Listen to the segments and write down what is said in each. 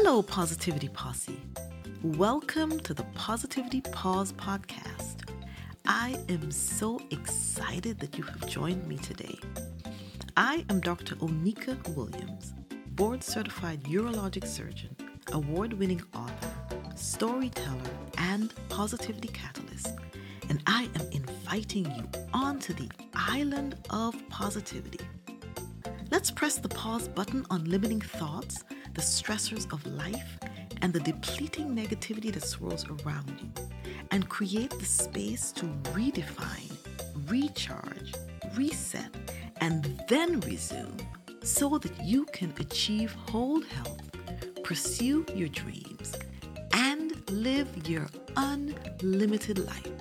Hello, Positivity Posse. Welcome to the Positivity Pause podcast. I am so excited that you have joined me today. I am Dr. Oneeka Williams, board certified urologic surgeon, award winning author, storyteller, and positivity catalyst, and I am inviting you onto the island of positivity. Let's press the pause button on limiting thoughts the stressors of life and the depleting negativity that swirls around you, and create the space to redefine, recharge, reset, and then resume so that you can achieve whole health, pursue your dreams, and live your unlimited life.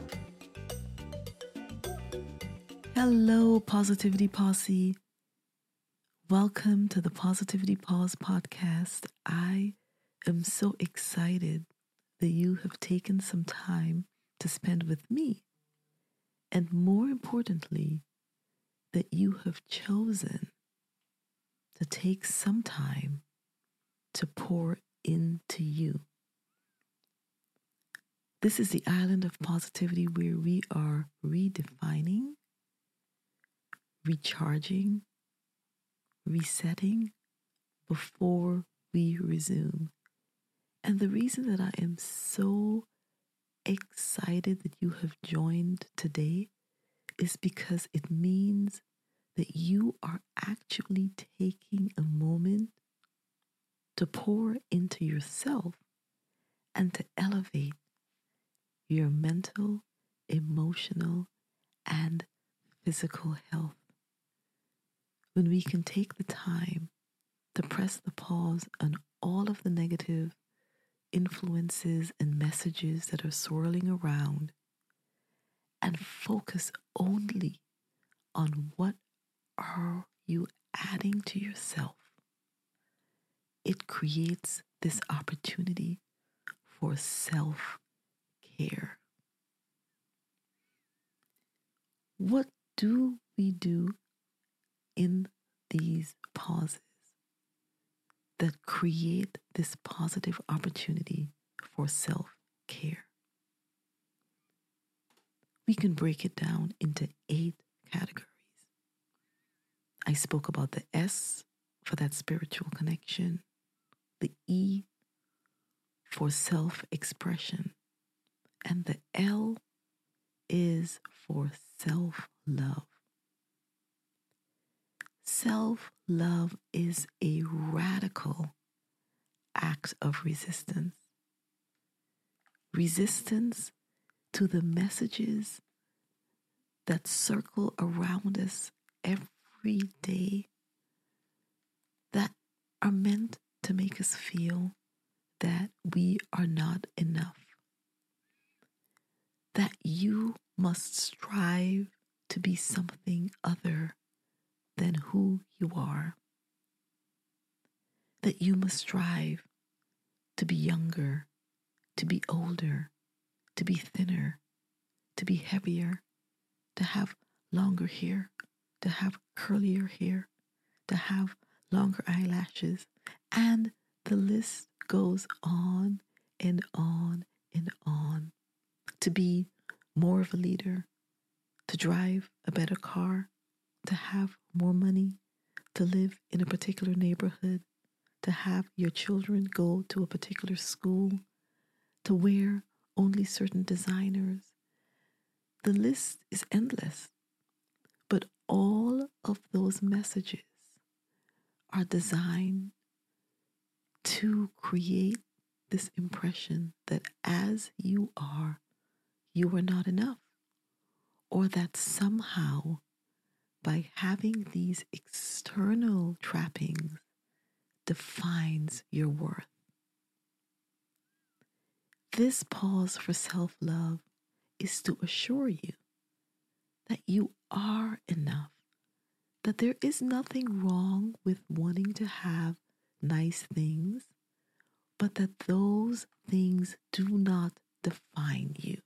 Hello, Positivity Posse. Welcome to the Positivity Pause podcast. I am so excited that you have taken some time to spend with me. And more importantly, that you have chosen to take some time to pour into you. This is the island of positivity where we are redefining, recharging, resetting before we resume. And the reason that I am so excited that you have joined today is because it means that you are actually taking a moment to pour into yourself and to elevate your mental, emotional, and physical health when we can take the time to press the pause on all of the negative influences and messages that are swirling around and focus only on what are you adding to yourself it creates this opportunity for self care. What do we do in these pauses that create this positive opportunity for self care. We can break it down into eight categories. I spoke about the S for that spiritual connection, the E for self expression, and the L is for self love. Self love is a radical act of resistance. Resistance to the messages that circle around us every day that are meant to make us feel that we are not enough, that you must strive to be something other than who you are. That you must strive to be younger, to be older, to be thinner, to be heavier, to have longer hair, to have curlier hair, to have longer eyelashes, and the list goes on and on and on. To be more of a leader, to drive a better car, to have more money, to live in a particular neighborhood, to have your children go to a particular school, to wear only certain designers. The list is endless. But all of those messages are designed to create this impression that as you are, you are not enough, or that somehow by having these external trappings defines your worth. This pause for self love is to assure you that you are enough, that there is nothing wrong with wanting to have nice things, but that those things do not define you,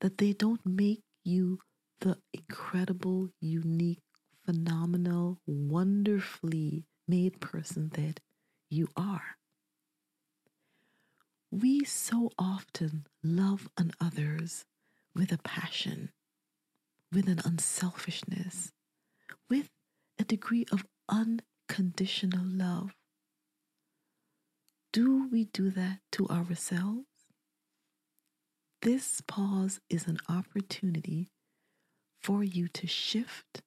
that they don't make you the incredible, unique, phenomenal, wonderfully made person that you are. we so often love on others with a passion, with an unselfishness, with a degree of unconditional love. Do we do that to ourselves? This pause is an opportunity for you to shift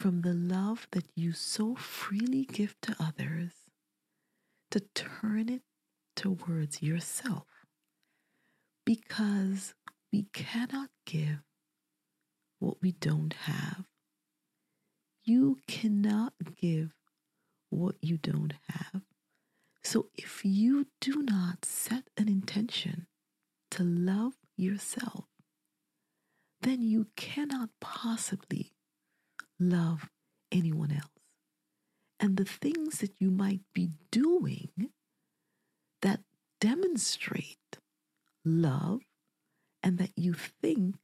from the love that you so freely give to others to turn it towards yourself because we cannot give what we don't have. You cannot give what you don't have. So if you do not set an intention to love yourself, then you cannot possibly love anyone else. And the things that you might be doing that demonstrate love and that you think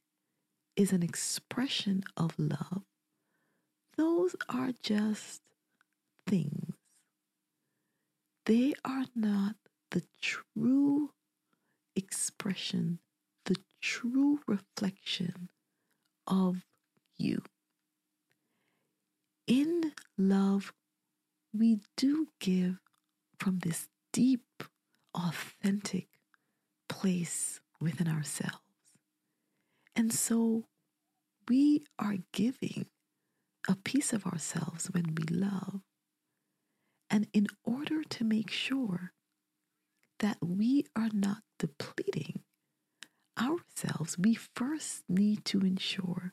is an expression of love, those are just things. They are not the true expression, true reflection of you. In love, we do give from this deep, authentic place within ourselves. And so we are giving a piece of ourselves when we love. And in order to make sure that we are not depleting ourselves, we first need to ensure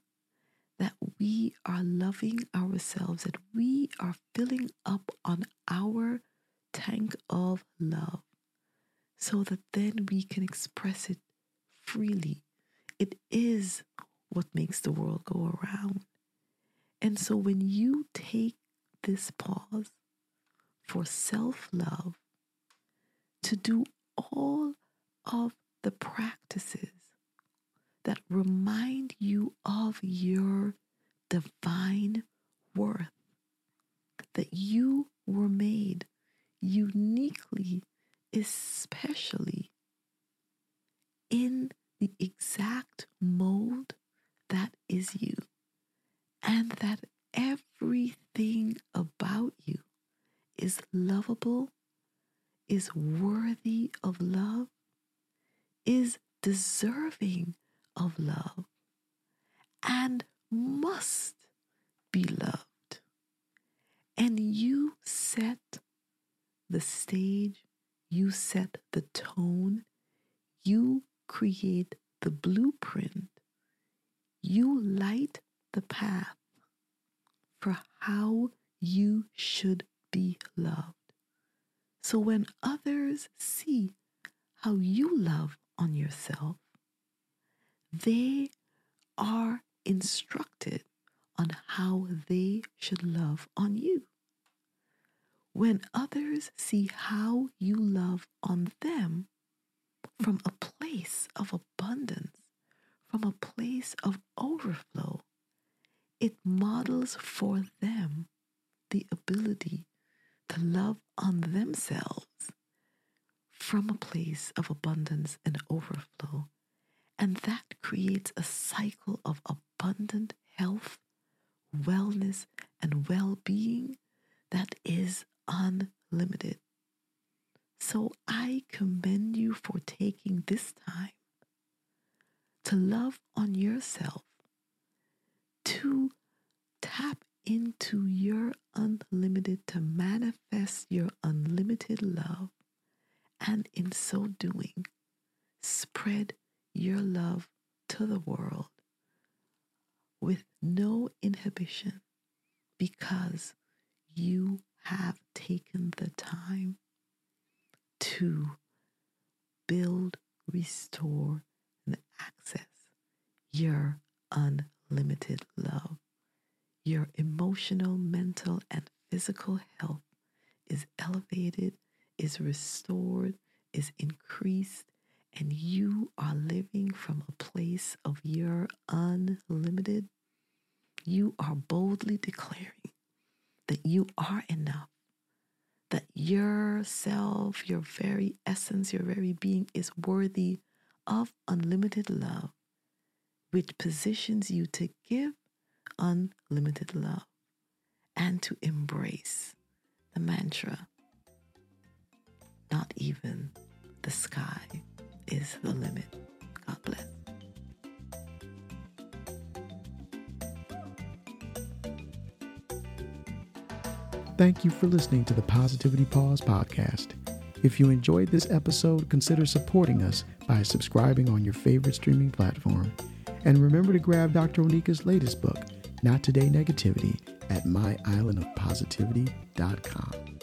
that we are loving ourselves, that we are filling up on our tank of love so that then we can express it freely. It is what makes the world go around. And so when you take this pause for self love, to do all of the practices that remind you of your divine worth, that you were made uniquely, especially in the exact mold that is you, and that everything about you is lovable is worthy of love, is deserving of love, and must be loved. And you set the stage, you set the tone, you create the blueprint, you light the path for how you should be loved. So when others see how you love on yourself, they are instructed on how they should love on you. When others see how you love on them from a place of abundance, from a place of overflow, it models for them the ability to love on themselves from a place of abundance and overflow. And that creates a cycle of abundant health, wellness, and well being that is unlimited. So I commend you for taking this time to love on yourself, to tap into your unlimited, to manifest your unlimited love, and in so doing, spread your love to the world with no inhibition because you have taken the time to build, restore, and access your unlimited love. Your emotional, mental, and physical health is elevated, is restored, is increased, and you are living from a place of your unlimited. You are boldly declaring that you are enough, that yourself, your very essence, your very being is worthy of unlimited love, which positions you to give unlimited love and to embrace the mantra not even the sky is the limit. God bless. Thank you for listening to the Positivity Pause podcast. If you enjoyed this episode, consider supporting us by subscribing on your favorite streaming platform. And remember to grab Dr. Oneeka's latest book, Not Today Negativity, at myislandofpositivity.com.